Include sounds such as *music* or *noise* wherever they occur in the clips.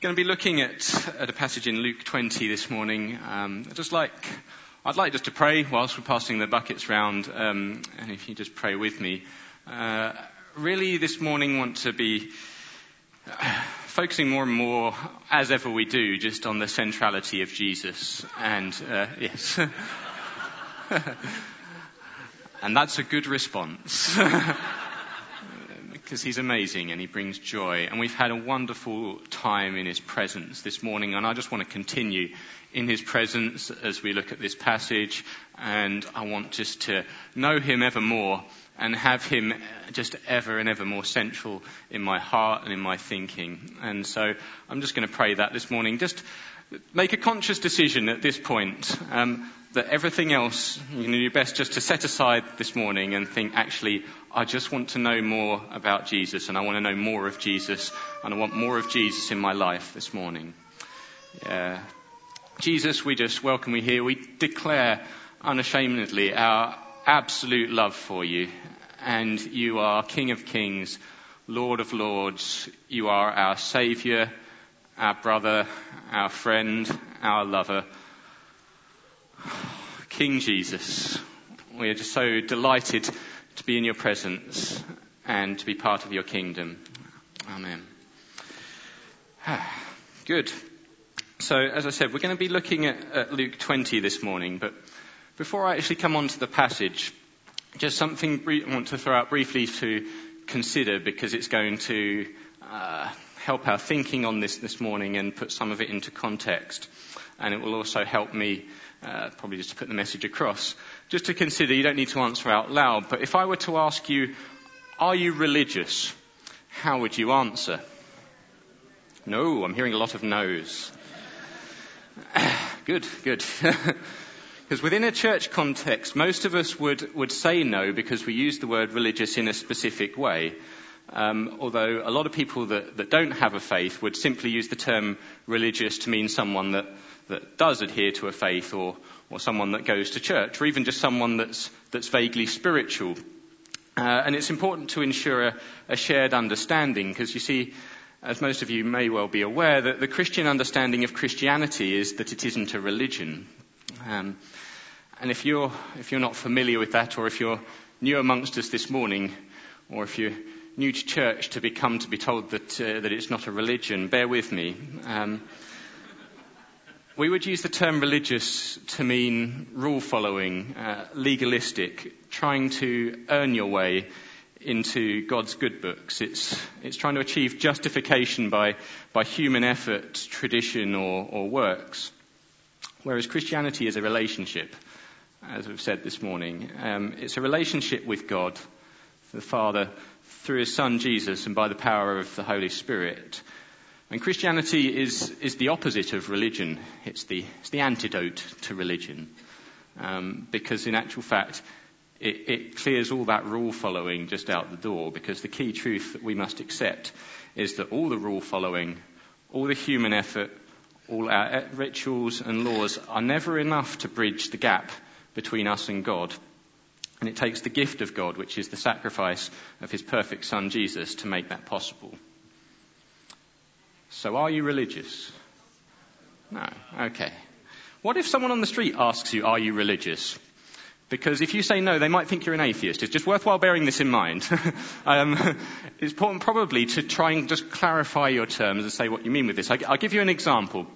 going to be looking at, at a passage in Luke 20 this morning. Um, just like, I'd like just to pray whilst we're passing the buckets round, um, and if you just pray with me. Uh, really, this morning, want to be uh, focusing more and more, as ever we do, just on the centrality of Jesus. And uh, yes, *laughs* and that's a good response. *laughs* because he's amazing and he brings joy. And we've had a wonderful time in his presence this morning, and I just want to continue in his presence as we look at this passage. And I want just to know him ever more and have him just ever and ever more central in my heart and in my thinking. And so I'm just going to pray that this morning. Just make a conscious decision at this point um, that everything else, you do your best just to set aside this morning and think, actually, I just want to know more about Jesus and I want to know more of Jesus and I want more of Jesus in my life this morning. Yeah. Jesus, we just welcome you here. We declare unashamedly our absolute love for you. And you are King of Kings, Lord of Lords. You are our Saviour our brother, our friend, our lover, King Jesus. We are just so delighted to be in your presence and to be part of your kingdom. Amen. *sighs* Good. So, as I said, we're going to be looking at, at Luke 20 this morning, but before I actually come on to the passage, just something I want to throw out briefly to consider because it's going to uh, help our thinking on this this morning and put some of it into context. And it will also help me, uh, probably just to put the message across. Just to consider, you don't need to answer out loud, but if I were to ask you, are you religious? How would you answer? No, I'm hearing a lot of no's. *sighs* good, good. *laughs* Because within a church context, most of us would, would say no because we use the word religious in a specific way. Um, although a lot of people that, that, don't have a faith would simply use the term religious to mean someone that, that does adhere to a faith or, or someone that goes to church or even just someone that's, that's vaguely spiritual. Uh, and it's important to ensure a, a shared understanding because you see, as most of you may well be aware, that the Christian understanding of Christianity is that it isn't a religion. Um, and if you're, if you're not familiar with that or if you're new amongst us this morning or if you're new to church to become to be told that, uh, that it's not a religion. Bear with me. Um, we would use the term religious to mean rule following, uh, legalistic, trying to earn your way into God's good books. It's, it's trying to achieve justification by, by human effort, tradition, or, or works. Whereas Christianity is a relationship, as we've said this morning. Um, it's a relationship with God, the Father, through his son Jesus and by the power of the Holy Spirit. And Christianity is, is the opposite of religion. It's the, it's the antidote to religion. Um, because in actual fact, it, it clears all that rule following just out the door. Because the key truth that we must accept is that all the rule following, all the human effort, all our rituals and laws are never enough to bridge the gap between us and God. And it takes the gift of God, which is the sacrifice of his perfect son Jesus, to make that possible. So are you religious? No. Okay. What if someone on the street asks you, are you religious? Because if you say no, they might think you're an atheist. It's just worthwhile bearing this in mind. *laughs* um, *laughs* it's important probably to try and just clarify your terms and say what you mean with this. I, will give you an example.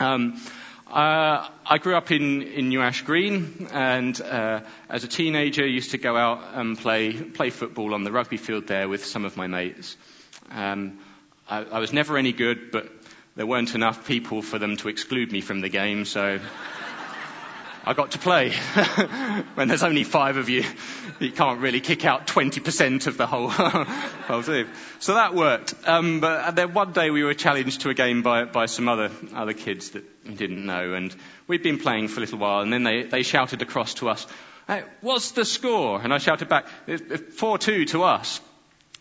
Um, uh, I grew up in, in New Ash Green, and uh, as a teenager, used to go out and play play football on the rugby field there with some of my mates. Um, I, I was never any good, but there weren't enough people for them to exclude me from the game, so I got to play. *laughs* when there's only five of you, you can't really kick out 20% of the whole, *laughs* whole team. So that worked. Um, but then one day we were challenged to a game by, by some other, other kids that didn't know. And we'd been playing for a little while, and then they, they shouted across to us, hey, what's the score? And I shouted back, 4-2 to us.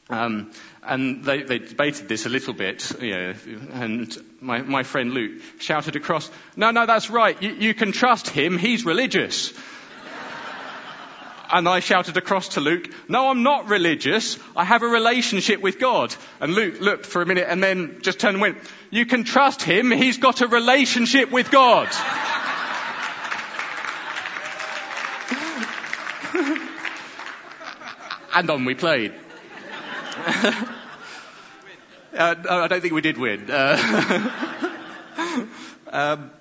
Um, and they, they, debated this a little bit, you know, and my, my friend Luke shouted across, no, no, that's right, you, you can trust him, he's religious. *laughs* and I shouted across to Luke, no, I'm not religious. I have a relationship with God. And Luke looked for a minute and then just turned and went, you can trust him. He's got a relationship with God. *laughs* and on we played. *laughs* uh, I don't think we did win. Uh, *laughs* um,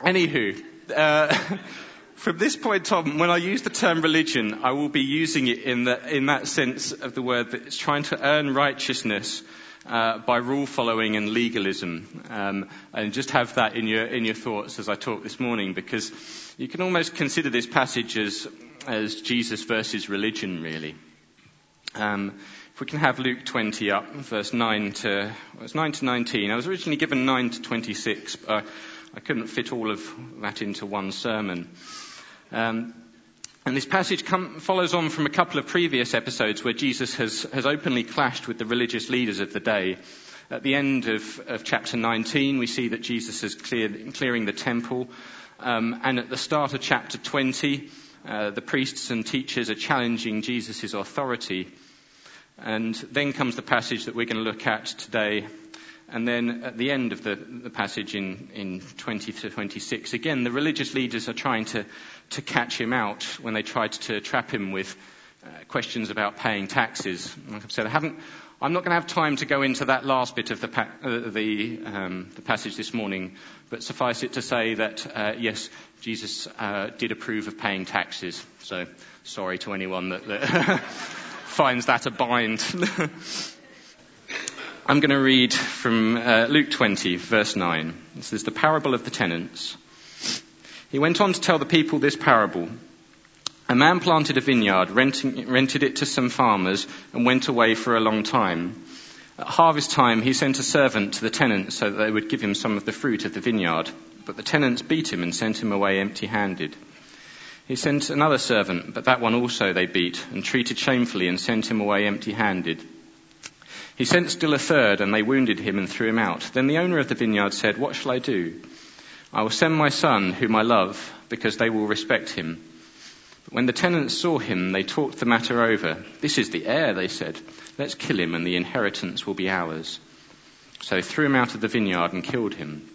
anywho, uh, *laughs* from this point on, when I use the term religion, I will be using it in, the, in that sense of the word that it's trying to earn righteousness uh, by rule following and legalism. Um, and just have that in your, in your thoughts as I talk this morning, because you can almost consider this passage as, as Jesus versus religion, really. Um, if we can have Luke 20 up, verse 9 to, well, it's 9 to 19. I was originally given 9 to 26, but I couldn't fit all of that into one sermon. Um, and this passage come, follows on from a couple of previous episodes where Jesus has, has openly clashed with the religious leaders of the day. At the end of, of chapter 19, we see that Jesus is clear, clearing the temple. Um, and at the start of chapter 20, uh, the priests and teachers are challenging Jesus' authority. And then comes the passage that we're going to look at today and then at the end of the, the passage in, in 20 to 26, again, the religious leaders are trying to, to catch him out when they tried to trap him with uh, questions about paying taxes. Like I've said, I haven't, I'm not going to have time to go into that last bit of the, pa- uh, the, um, the, passage this morning, but suffice it to say that, uh, yes, Jesus uh, did approve of paying taxes. So sorry to anyone that, that *laughs* finds that a bind. *laughs* I'm going to read from uh, Luke 20, verse 9. This is the parable of the tenants. He went on to tell the people this parable. A man planted a vineyard, renting, rented it to some farmers, and went away for a long time. At harvest time, he sent a servant to the tenants so that they would give him some of the fruit of the vineyard. But the tenants beat him and sent him away empty handed. He sent another servant, but that one also they beat and treated shamefully and sent him away empty handed. He sent still a third, and they wounded him and threw him out. Then the owner of the vineyard said, What shall I do? I will send my son, whom I love, because they will respect him. But when the tenants saw him, they talked the matter over. This is the heir, they said. Let's kill him, and the inheritance will be ours. So they threw him out of the vineyard and killed him.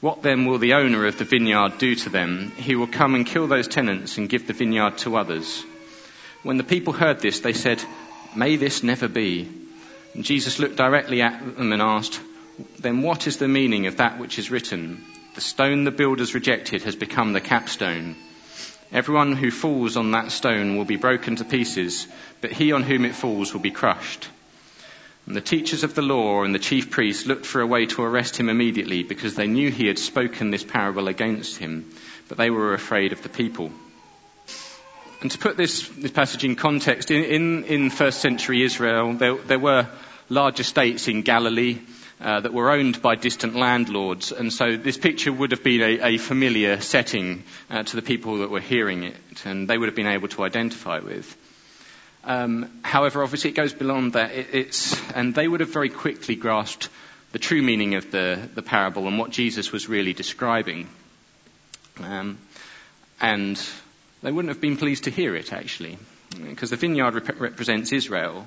What then will the owner of the vineyard do to them? He will come and kill those tenants and give the vineyard to others. When the people heard this, they said, May this never be. And Jesus looked directly at them and asked, Then what is the meaning of that which is written? The stone the builders rejected has become the capstone. Everyone who falls on that stone will be broken to pieces, but he on whom it falls will be crushed. And the teachers of the law and the chief priests looked for a way to arrest him immediately because they knew he had spoken this parable against him, but they were afraid of the people. And to put this, this passage in context, in, in, in, first century Israel, there, there were large estates in Galilee uh, that were owned by distant landlords. And so this picture would have been a, a familiar setting uh, to the people that were hearing it, and they would have been able to identify with. Um, however, obviously, it goes beyond that. It, and they would have very quickly grasped the true meaning of the, the parable and what Jesus was really describing. Um, and they wouldn't have been pleased to hear it, actually, because the vineyard rep- represents Israel.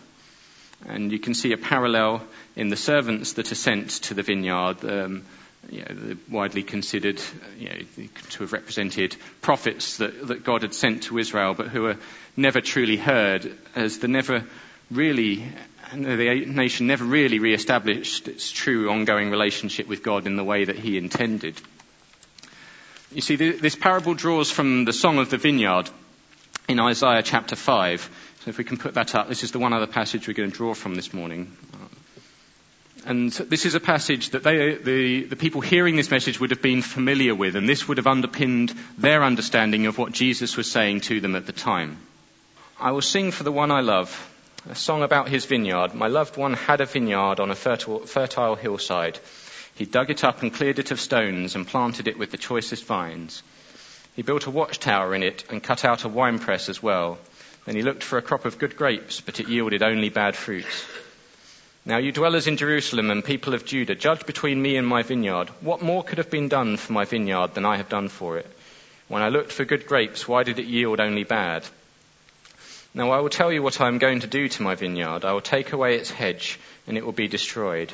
And you can see a parallel in the servants that are sent to the vineyard, um, you know, widely considered you know, to have represented prophets that, that God had sent to Israel, but who were never truly heard, as the never really, the nation never really re-established its true ongoing relationship with God in the way that He intended. You see, this parable draws from the Song of the Vineyard in Isaiah chapter 5. So if we can put that up, this is the one other passage we're going to draw from this morning. And this is a passage that they, the, the people hearing this message would have been familiar with, and this would have underpinned their understanding of what Jesus was saying to them at the time. I will sing for the one I love, a song about his vineyard. My loved one had a vineyard on a fertile, fertile hillside. He dug it up and cleared it of stones and planted it with the choicest vines. He built a watchtower in it and cut out a winepress as well. Then he looked for a crop of good grapes, but it yielded only bad fruit. Now, you dwellers in Jerusalem and people of Judah, judge between me and my vineyard. What more could have been done for my vineyard than I have done for it? When I looked for good grapes, why did it yield only bad? Now I will tell you what I am going to do to my vineyard. I will take away its hedge, and it will be destroyed.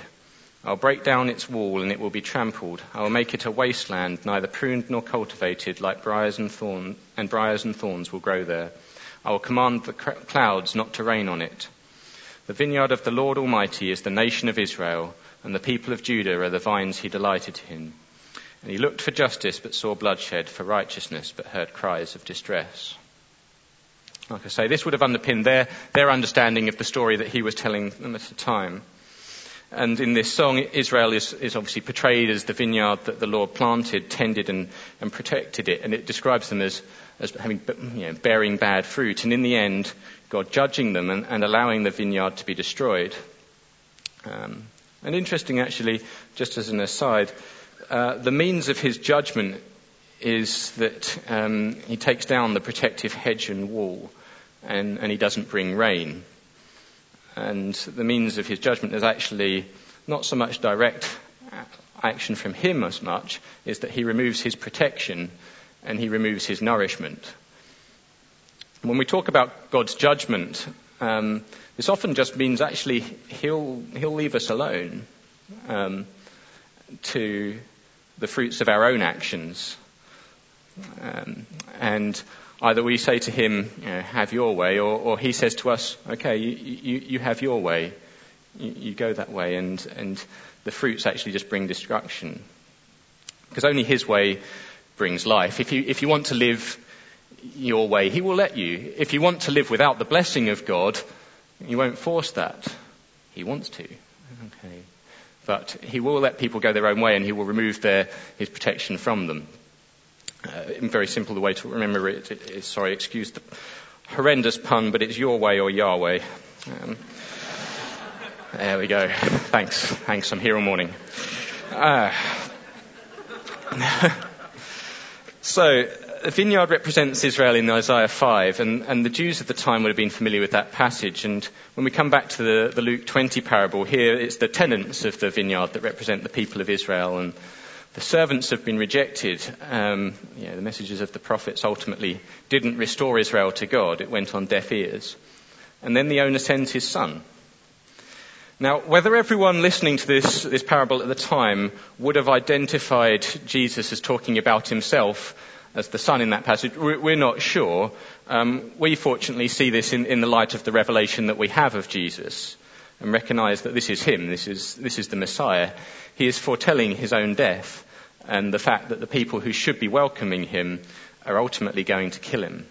I'll break down its wall, and it will be trampled. I will make it a wasteland, neither pruned nor cultivated, like briars and thorns, and briars and thorns will grow there. I will command the clouds not to rain on it. The vineyard of the Lord Almighty is the nation of Israel, and the people of Judah are the vines he delighted in. And he looked for justice, but saw bloodshed, for righteousness, but heard cries of distress. Like I say, this would have underpinned their, their understanding of the story that he was telling them at the time. And in this song, Israel is, is obviously portrayed as the vineyard that the Lord planted, tended, and, and protected it. And it describes them as, as having, you know, bearing bad fruit. And in the end, God judging them and, and allowing the vineyard to be destroyed. Um, and interesting, actually, just as an aside, uh, the means of his judgment is that um, he takes down the protective hedge and wall, and, and he doesn't bring rain. And the means of his judgment is actually not so much direct action from him as much, is that he removes his protection and he removes his nourishment. When we talk about God's judgment, um, this often just means actually he'll, he'll leave us alone um, to the fruits of our own actions. Um, and either we say to him, you know, have your way, or, or, he says to us, okay, you, you, you have your way. You, you, go that way, and, and the fruits actually just bring destruction. Because only his way brings life. If you, if you want to live your way, he will let you. If you want to live without the blessing of God, you won't force that. He wants to. Okay. But he will let people go their own way and he will remove their, his protection from them. Uh, very simple, the way to remember it is, sorry, excuse the horrendous pun, but it's your way or Yahweh. Um, there we go. Thanks. Thanks. I'm here all morning. Uh, *laughs* so, the vineyard represents Israel in Isaiah 5, and, and, the Jews of the time would have been familiar with that passage. And when we come back to the, the Luke 20 parable, here it's the tenants of the vineyard that represent the people of Israel, and the servants have been rejected. Um, you know, the messages of the prophets ultimately didn't restore Israel to God. It went on deaf ears. And then the owner sends his son. Now, whether everyone listening to this, this parable at the time would have identified Jesus as talking about himself as the son in that passage, we're not sure. Um, we fortunately see this in, in the light of the revelation that we have of Jesus and recognize that this is him, this is, this is the Messiah. He is foretelling his own death and the fact that the people who should be welcoming him are ultimately going to kill him.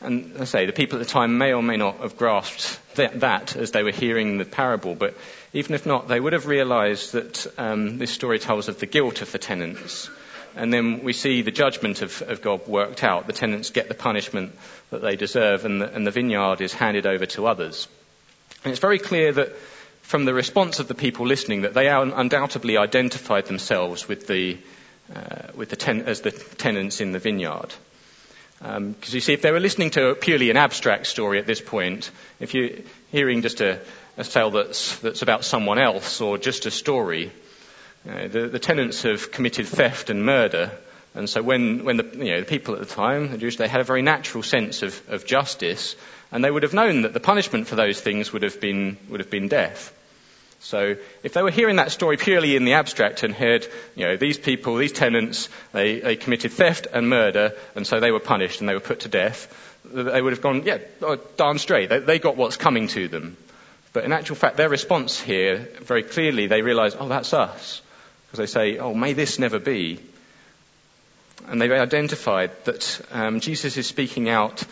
And I say, the people at the time may or may not have grasped that, that as they were hearing the parable, but even if not, they would have realized that um, this story tells of the guilt of the tenants. And then we see the judgment of, of God worked out. The tenants get the punishment that they deserve, and the, and the vineyard is handed over to others. And it's very clear that from the response of the people listening that they undoubtedly identified themselves with the, uh, with the ten- as the tenants in the vineyard. Because um, you see, if they were listening to purely an abstract story at this point, if you're hearing just a, a tale that's, that's about someone else or just a story, uh, the, the tenants have committed theft and murder. And so when, when the, you know, the people at the time, the Jews, they had a very natural sense of, of justice, and they would have known that the punishment for those things would have been, would have been death. So if they were hearing that story purely in the abstract and heard, you know, these people, these tenants, they, they committed theft and murder, and so they were punished and they were put to death, they would have gone, yeah, oh, darn straight. They, they got what's coming to them. But in actual fact, their response here, very clearly, they realize, oh, that's us. Because they say, oh, may this never be. And they've identified that um, Jesus is speaking out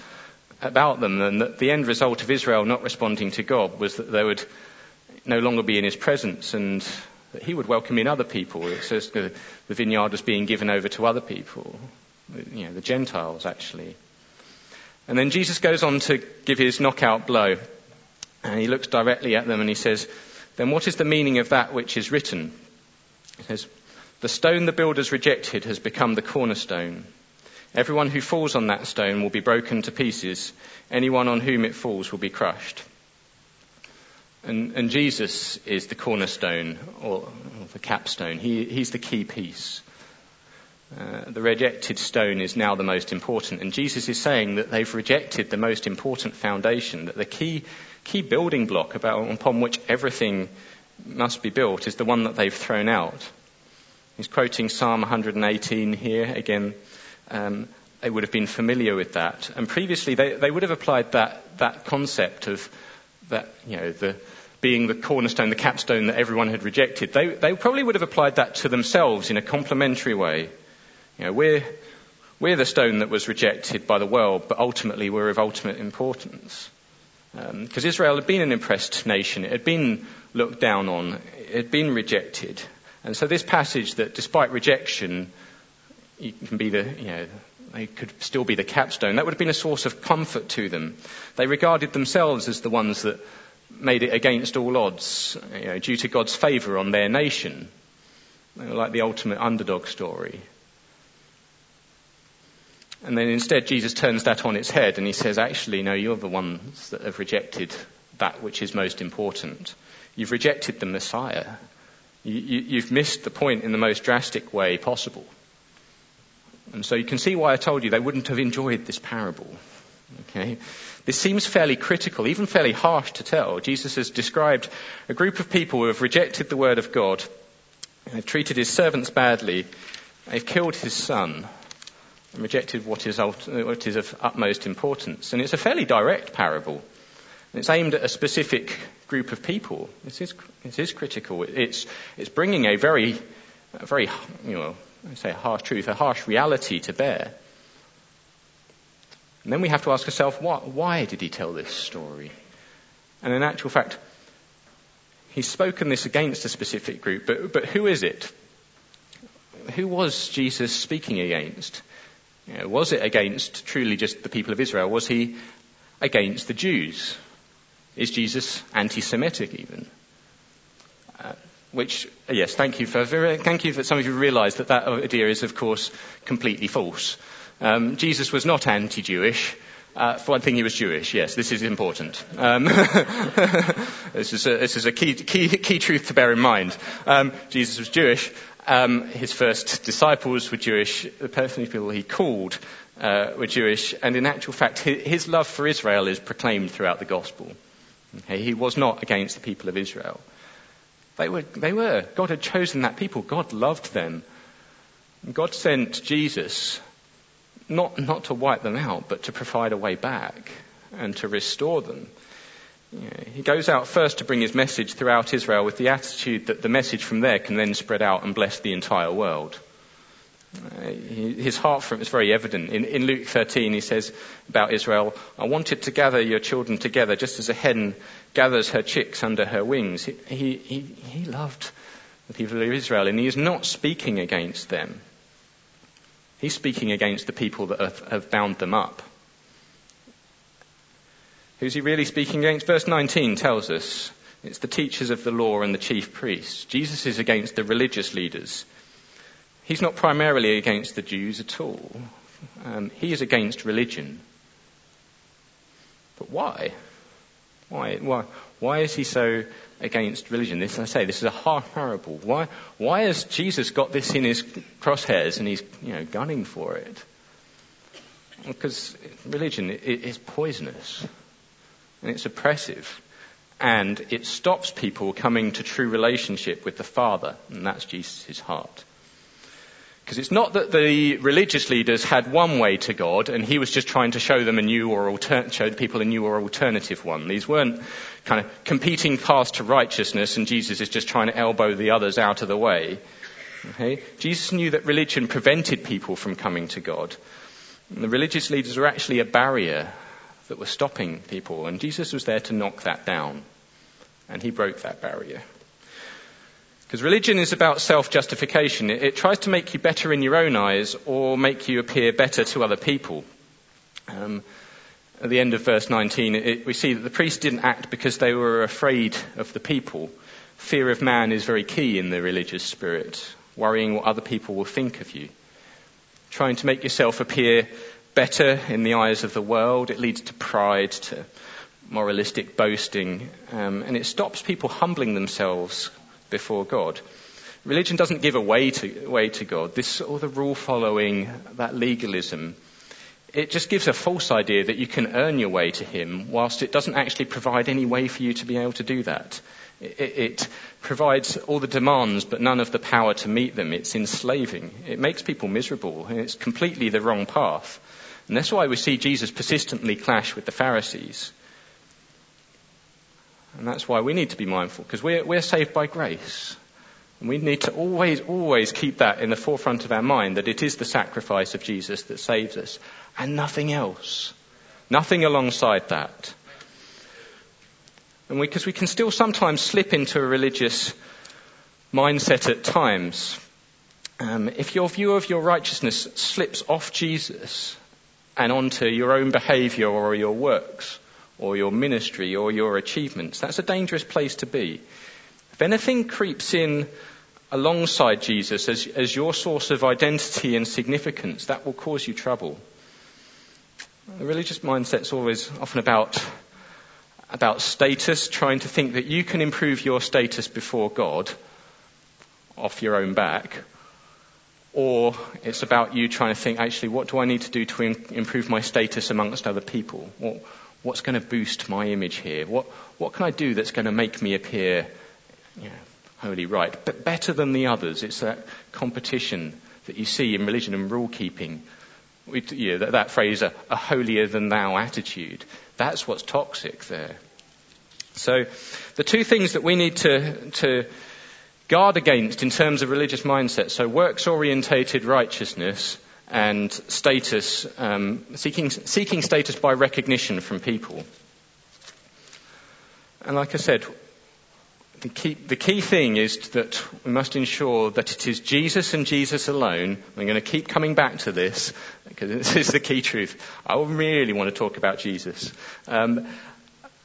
about them and that the end result of Israel not responding to God was that they would no longer be in his presence and that he would welcome in other people. It says the, the vineyard was being given over to other people, you know, the Gentiles actually. And then Jesus goes on to give his knockout blow. And he looks directly at them and he says, Then what is the meaning of that which is written? He says, The stone the builders rejected has become the cornerstone. Everyone who falls on that stone will be broken to pieces. Anyone on whom it falls will be crushed. And, and Jesus is the cornerstone or, or the capstone. He, he's the key piece. Uh, the rejected stone is now the most important. And Jesus is saying that they've rejected the most important foundation, that the key, key building block about, upon which everything must be built is the one that they've thrown out. He's quoting Psalm 118 here. Again, um, they would have been familiar with that. And previously, they, they would have applied that, that concept of that, you know, the, being the cornerstone, the capstone that everyone had rejected. They, they probably would have applied that to themselves in a complimentary way. You know, we're, we're the stone that was rejected by the world, but ultimately we're of ultimate importance. Because um, Israel had been an oppressed nation, it had been looked down on, it had been rejected. And so this passage that despite rejection, you can be the, you know, they could still be the capstone, that would have been a source of comfort to them. They regarded themselves as the ones that made it against all odds, you know, due to God's favour on their nation. They were Like the ultimate underdog story. And then instead, Jesus turns that on its head and he says, actually, no, you're the ones that have rejected that which is most important. You've rejected the Messiah. You, have missed the point in the most drastic way possible. And so you can see why I told you they wouldn't have enjoyed this parable. Okay? This seems fairly critical, even fairly harsh to tell. Jesus has described a group of people who have rejected the word of God, they've treated his servants badly, they've killed his son, and rejected what is, what is of utmost importance. And it's a fairly direct parable. It's aimed at a specific group of people. It is, it is critical. It's, it's bringing a very, a very, you know, I say a harsh truth, a harsh reality to bear. And then we have to ask ourselves, why, why did he tell this story? And in actual fact, he's spoken this against a specific group, but, but who is it? Who was Jesus speaking against? You know, was it against truly just the people of Israel? Was he against the Jews? Is Jesus anti-Semitic even? Which, yes, thank you for, thank you for some of you realize that that idea is of course completely false. Um, Jesus was not anti-Jewish. Uh, for one thing, he was Jewish. Yes, this is important. Um, *laughs* this is a, this is a key, key, key truth to bear in mind. Um, Jesus was Jewish, um, his first disciples were Jewish. The people he called uh, were Jewish. And in actual fact, his love for Israel is proclaimed throughout the gospel. Okay? He was not against the people of Israel. They were, they were. God had chosen that people. God loved them. God sent Jesus not, not to wipe them out, but to provide a way back and to restore them. He goes out first to bring his message throughout Israel with the attitude that the message from there can then spread out and bless the entire world. Uh, his heart for is very evident. In, in, Luke 13, he says about Israel, I wanted to gather your children together just as a hen gathers her chicks under her wings. He, he, he, he loved the people of Israel, and he is not speaking against them. He's speaking against the people that have, have bound them up. Who's he really speaking against? Verse 19 tells us it's the teachers of the law and the chief priests. Jesus is against the religious leaders. He's not primarily against the Jews at all. Um, he is against religion. But why? Why? Why? Why is he so against religion? This, I say, this is a hard parable. Why? Why has Jesus got this in his crosshairs and he's, you know, gunning for it? Because religion is poisonous and it's oppressive. And it stops people coming to true relationship with the Father, and that's Jesus' heart. Because it's not that the religious leaders had one way to God and he was just trying to show them a new or alter- show the people a new or alternative one. These weren't kind of competing paths to righteousness and Jesus is just trying to elbow the others out of the way. Okay? Jesus knew that religion prevented people from coming to God. And the religious leaders were actually a barrier that were stopping people, and Jesus was there to knock that down. And he broke that barrier. Because religion is about self justification. It, it, tries to make you better in your own eyes or make you appear better to other people. Um, at the end of verse 19, it, we see that the priests didn't act because they were afraid of the people. Fear of man is very key in the religious spirit, worrying what other people will think of you. Trying to make yourself appear better in the eyes of the world. It leads to pride, to moralistic boasting, um, and it stops people humbling themselves before God. Religion doesn't give a way to, way to God. This all the rule following, that legalism, it just gives a false idea that you can earn your way to Him, whilst it doesn't actually provide any way for you to be able to do that. It, it provides all the demands, but none of the power to meet them. It's enslaving. It makes people miserable, it's completely the wrong path. And that's why we see Jesus persistently clash with the Pharisees. And that's why we need to be mindful, because we're, we're saved by grace. And we need to always, always keep that in the forefront of our mind that it is the sacrifice of Jesus that saves us and nothing else. Nothing alongside that. And because we, we can still sometimes slip into a religious mindset at times. Um, if your view of your righteousness slips off Jesus and onto your own behavior or your works or your ministry or your achievements, that's a dangerous place to be. If anything creeps in alongside Jesus as, as your source of identity and significance, that will cause you trouble. The religious mindset's always often about, about status, trying to think that you can improve your status before God off your own back, or it's about you trying to think, actually, what do I need to do to improve my status amongst other people? What's going to boost my image here? What, what can I do that's going to make me appear you know, wholly right, but better than the others. It's that competition that you see in religion and rule keeping. You know, that, that phrase, a, a holier than thou attitude. That's what's toxic there. So the two things that we need to, to guard against in terms of religious mindset, so works orientated righteousness and status, um, seeking, seeking status by recognition from people. And like I said, the key, the key thing is that we must ensure that it is Jesus and Jesus alone. I'm going to keep coming back to this because this is the key truth. I really want to talk about Jesus. Um,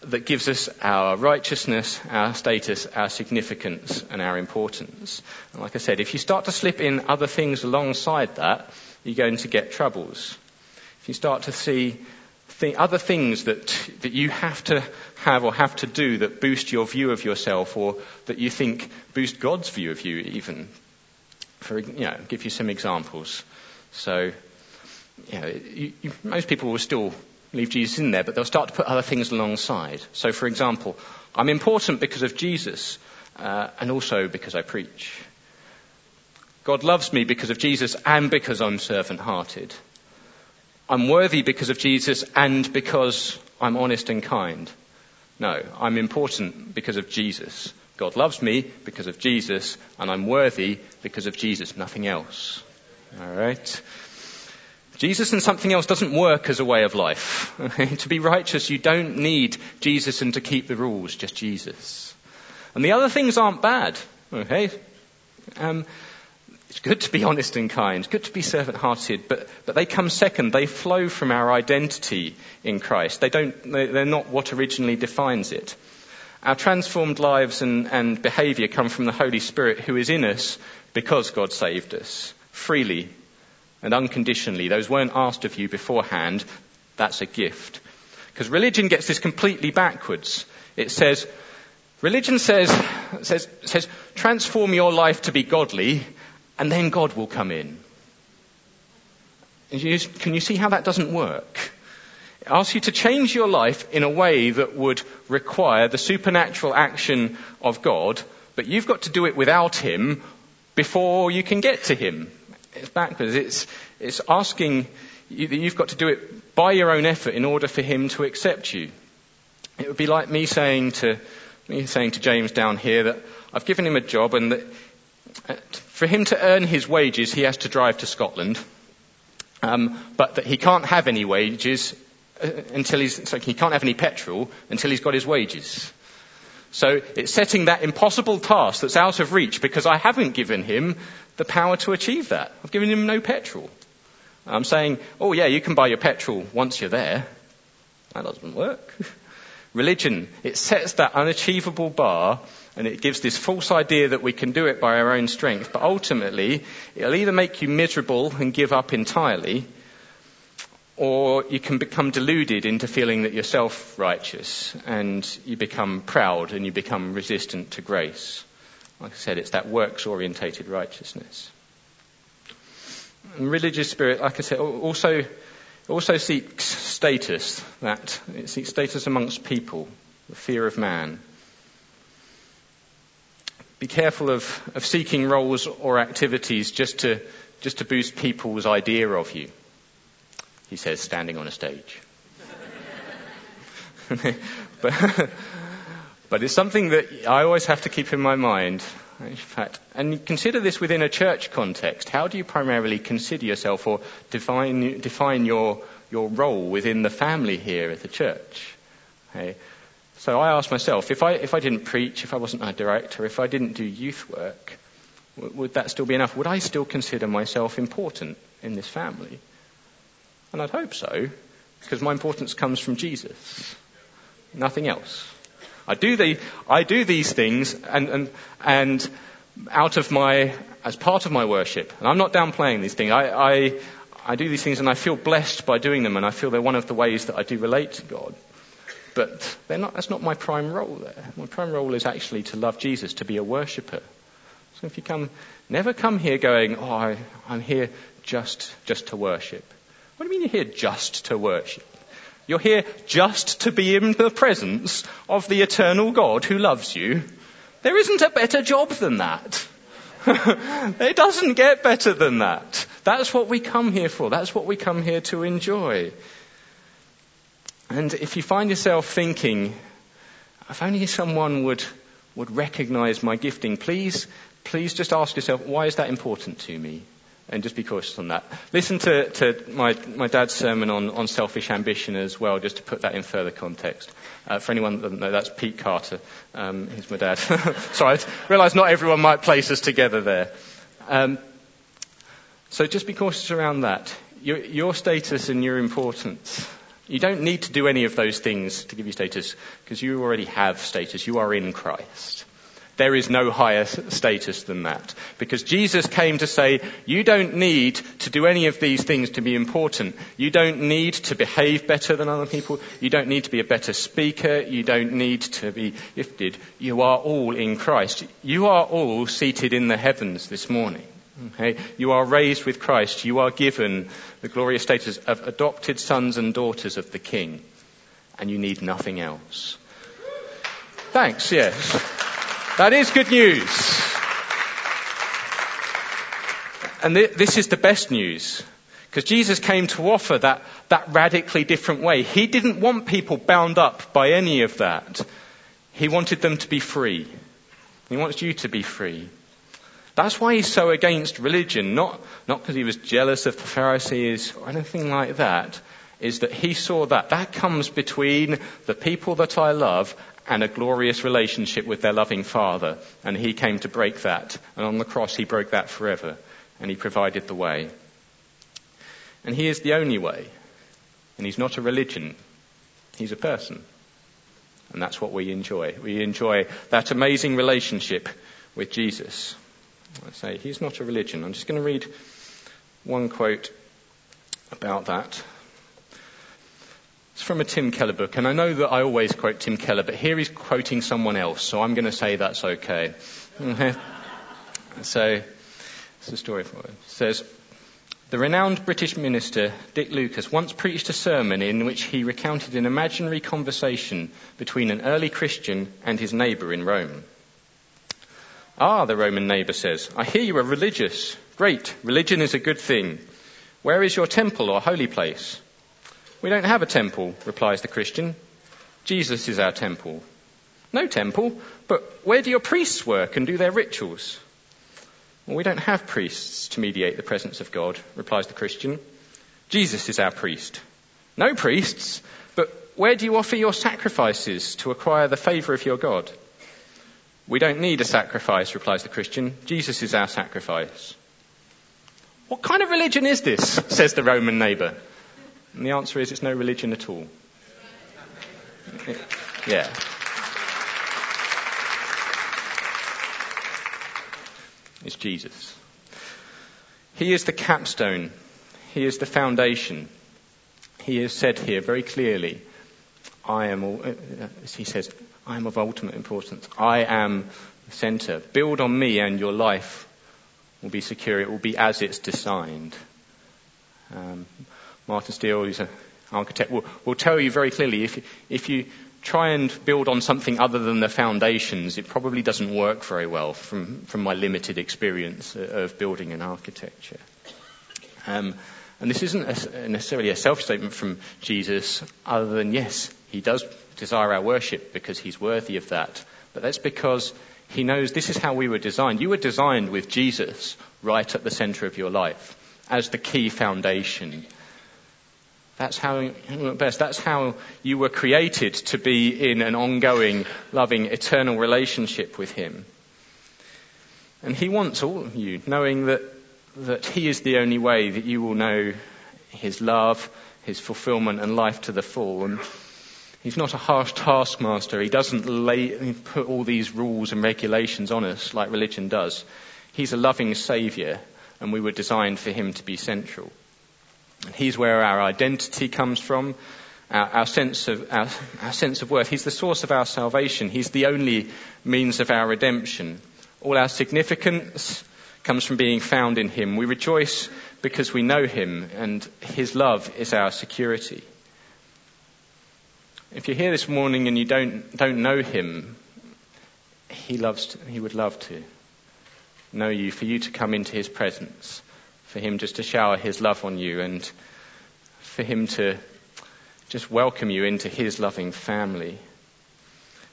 that gives us our righteousness, our status, our significance, and our importance. And like I said, if you start to slip in other things alongside that, you're going to get troubles. If you start to see th- other things that, that you have to have or have to do that boost your view of yourself or that you think boost God's view of you even. For, you know, give you some examples. So, you know, you, you, most people will still leave Jesus in there, but they'll start to put other things alongside. So, for example, I'm important because of Jesus uh, and also because I preach. God loves me because of Jesus and because I'm servant hearted. I'm worthy because of Jesus and because I'm honest and kind. No, I'm important because of Jesus. God loves me because of Jesus, and I'm worthy because of Jesus, nothing else. Alright? Jesus and something else doesn't work as a way of life. *laughs* to be righteous, you don't need Jesus and to keep the rules, just Jesus. And the other things aren't bad. Okay? Um, it's good to be honest and kind, good to be servant hearted, but, but they come second. They flow from our identity in Christ. They don't, they're not what originally defines it. Our transformed lives and, and behaviour come from the Holy Spirit who is in us because God saved us freely and unconditionally. Those weren't asked of you beforehand. That's a gift. Because religion gets this completely backwards. It says, religion says, says, says, transform your life to be godly, and then God will come in. Can you see how that doesn't work? It asks you to change your life in a way that would require the supernatural action of God, but you've got to do it without Him before you can get to Him. It's backwards. It's, it's asking you that you've got to do it by your own effort in order for Him to accept you. It would be like me saying to, me saying to James down here that I've given him a job and that for him to earn his wages, he has to drive to Scotland, um, but that he can't have any wages uh, until he's, so he can't have any petrol until he's got his wages. So it's setting that impossible task that's out of reach because I haven't given him the power to achieve that. I've given him no petrol. I'm saying, oh yeah, you can buy your petrol once you're there. That doesn't work. *laughs* Religion, it sets that unachievable bar and it gives this false idea that we can do it by our own strength. But ultimately, it'll either make you miserable and give up entirely, or you can become deluded into feeling that you're self righteous and you become proud and you become resistant to grace. Like I said, it's that works orientated righteousness. And religious spirit, like I said, also, also seeks status, that it seeks status amongst people, the fear of man. Be careful of, of seeking roles or activities just to, just to boost people's idea of you, he says, standing on a stage. *laughs* but, but it's something that I always have to keep in my mind. In fact, and consider this within a church context. How do you primarily consider yourself or define, define your, your role within the family here at the church? Okay. So I ask myself, if I, if I didn't preach, if I wasn't a director, if I didn't do youth work, would that still be enough? Would I still consider myself important in this family? And I'd hope so, because my importance comes from Jesus. Nothing else. I do, the, I do these things and, and, and out of my, as part of my worship. And I'm not downplaying these things. I, I, I do these things and I feel blessed by doing them and I feel they're one of the ways that I do relate to God. But not, that's not my prime role there. My prime role is actually to love Jesus, to be a worshipper. So if you come, never come here going, oh, I, I'm here just, just to worship. What do you mean you're here just to worship? You're here just to be in the presence of the eternal God who loves you. There isn't a better job than that. *laughs* it doesn't get better than that. That's what we come here for. That's what we come here to enjoy. And if you find yourself thinking, if only someone would, would recognize my gifting, please, please just ask yourself, why is that important to me? and just be cautious on that. Listen to, to my, my dad's sermon on, on selfish ambition as well, just to put that in further context. Uh, for anyone that doesn't know, that's Pete Carter. Um, he's my dad. *laughs* Sorry, I realise not everyone might place us together there. Um, so just be cautious around that. Your, your status and your importance. You don't need to do any of those things to give you status, because you already have status. You are in Christ. There is no higher status than that. Because Jesus came to say, you don't need to do any of these things to be important. You don't need to behave better than other people. You don't need to be a better speaker. You don't need to be gifted. You are all in Christ. You are all seated in the heavens this morning. Mm-hmm. Okay? You are raised with Christ. You are given the glorious status of adopted sons and daughters of the King. And you need nothing else. Thanks, yes. That is good news. And th- this is the best news. Because Jesus came to offer that, that radically different way. He didn't want people bound up by any of that. He wanted them to be free. He wants you to be free. That's why he's so against religion, not, not because he was jealous of the Pharisees or anything like that, is that he saw that. That comes between the people that I love and a glorious relationship with their loving Father. And he came to break that. And on the cross, he broke that forever. And he provided the way. And he is the only way. And he's not a religion. He's a person. And that's what we enjoy. We enjoy that amazing relationship with Jesus. I say, he's not a religion. I'm just going to read one quote about that. It's from a Tim Keller book, and I know that I always quote Tim Keller, but here he's quoting someone else, so I'm going to say that's okay. *laughs* so, it's a story for it. it. says, the renowned British minister Dick Lucas once preached a sermon in which he recounted an imaginary conversation between an early Christian and his neighbour in Rome. Ah, the Roman neighbour says, I hear you are religious. Great, religion is a good thing. Where is your temple or holy place? We don't have a temple, replies the Christian. Jesus is our temple. No temple, but where do your priests work and do their rituals? Well, we don't have priests to mediate the presence of God, replies the Christian. Jesus is our priest. No priests, but where do you offer your sacrifices to acquire the favour of your God? We don't need a sacrifice, replies the Christian. Jesus is our sacrifice. What kind of religion is this? *laughs* says the Roman neighbour. And the answer is it's no religion at all. Yeah. It's Jesus. He is the capstone. He is the foundation. He has said here very clearly, I am, uh, as he says, I am of ultimate importance. I am the center. Build on me and your life will be secure. It will be as it's designed. Um, Martin Steele, who's an architect, will, will tell you very clearly if, if you try and build on something other than the foundations, it probably doesn't work very well from, from my limited experience of building an architecture. Um, and this isn't a, necessarily a self-statement from Jesus, other than yes, he does desire our worship because he's worthy of that. But that's because he knows this is how we were designed. You were designed with Jesus right at the center of your life as the key foundation. That's how, best, that's how you were created to be in an ongoing, loving, eternal relationship with Him. And He wants all of you, knowing that, that He is the only way that you will know His love, His fulfillment and life to the full. And He's not a harsh taskmaster. He doesn't lay, put all these rules and regulations on us like religion does. He's a loving Saviour, and we were designed for Him to be central. He's where our identity comes from, our, our sense of our, our sense of worth. He's the source of our salvation. He's the only means of our redemption. All our significance comes from being found in Him. We rejoice because we know Him, and His love is our security. If you're here this morning and you don't don't know Him, He loves. To, he would love to know you, for you to come into His presence for Him just to shower His love on you and for Him to just welcome you into His loving family.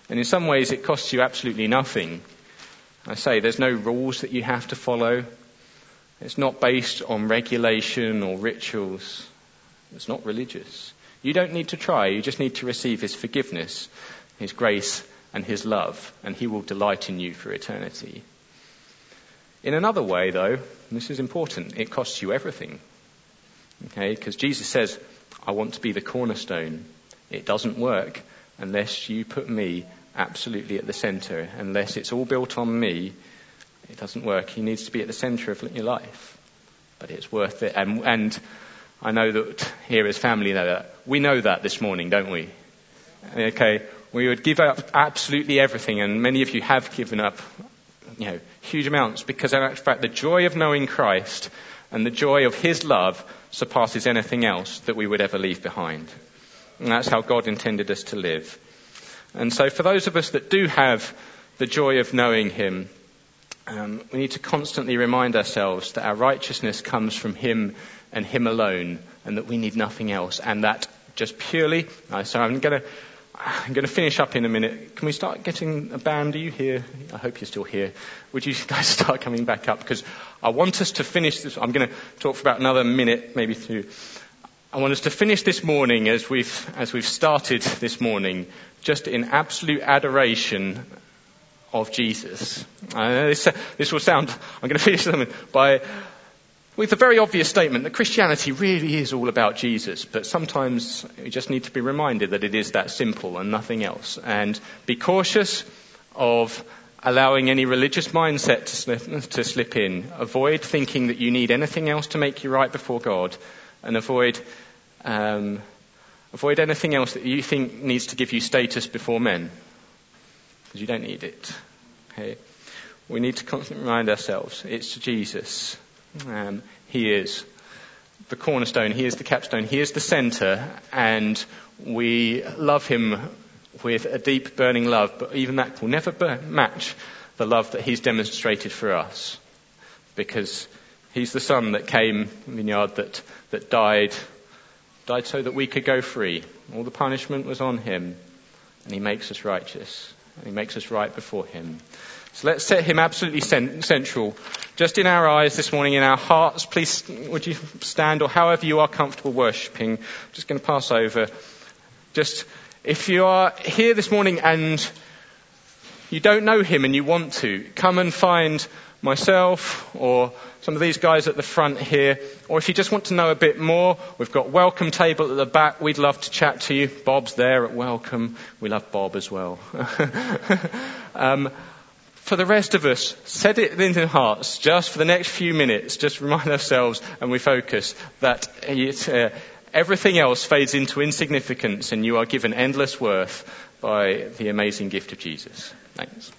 And in some ways, it costs you absolutely nothing. I say there's no rules that you have to follow. It's not based on regulation or rituals. It's not religious. You don't need to try. You just need to receive His forgiveness, His grace, and His love, and He will delight in you for eternity. In another way, though, this is important, it costs you everything. Okay, because Jesus says, I want to be the cornerstone. It doesn't work unless you put me absolutely at the center. Unless it's all built on me, it doesn't work. He needs to be at the center of your life. But it's worth it. And, and I know that here as family know that. We know that this morning, don't we? Okay, we would give up absolutely everything, and many of you have given up you know, huge amounts because in fact the joy of knowing Christ and the joy of His love surpasses anything else that we would ever leave behind. And that's how God intended us to live. And so for those of us that do have the joy of knowing Him, um, we need to constantly remind ourselves that our righteousness comes from Him and Him alone, and that we need nothing else, and that just purely. Uh, so I'm going to I'm going to finish up in a minute. Can we start getting a band? Are you here? I hope you're still here. Would you *laughs* guys start coming back up? Because I want us to finish this. I'm going to talk for about another minute, maybe two. I want us to finish this morning as we've, as we've started this morning, just in absolute adoration of Jesus. Uh, this, this, will sound, I'm going to finish by with a very obvious statement that Christianity really is all about Jesus, but sometimes we just need to be reminded that it is that simple and nothing else. And be cautious of allowing any religious mindset to slip, to slip in. Avoid thinking that you need anything else to make you right before God, and avoid um, avoid anything else that you think needs to give you status before men, because you don't need it. Okay? We need to constantly remind ourselves it's Jesus um, he is the cornerstone, He is the capstone, He is the center, and we love Him with a deep burning love, but even that will never match the love that He's demonstrated for us. Because He's the Son that came, vineyard, that, that died, died so that we could go free. All the punishment was on Him, and He makes us righteous. He makes us right before Him. So let's set him absolutely central. Just in our eyes this morning, in our hearts, please would you stand or however you are comfortable worshipping. I'm just going to pass over. Just, if you are here this morning and you don't know him and you want to, come and find myself or some of these guys at the front here, or if you just want to know a bit more, we've got welcome table at the back. We'd love to chat to you. Bob's there at welcome. We love Bob as well. *laughs* um, for the rest of us, set it in our hearts just for the next few minutes, just remind ourselves and we focus that uh, everything else fades into insignificance and you are given endless worth by the amazing gift of Jesus. Thanks.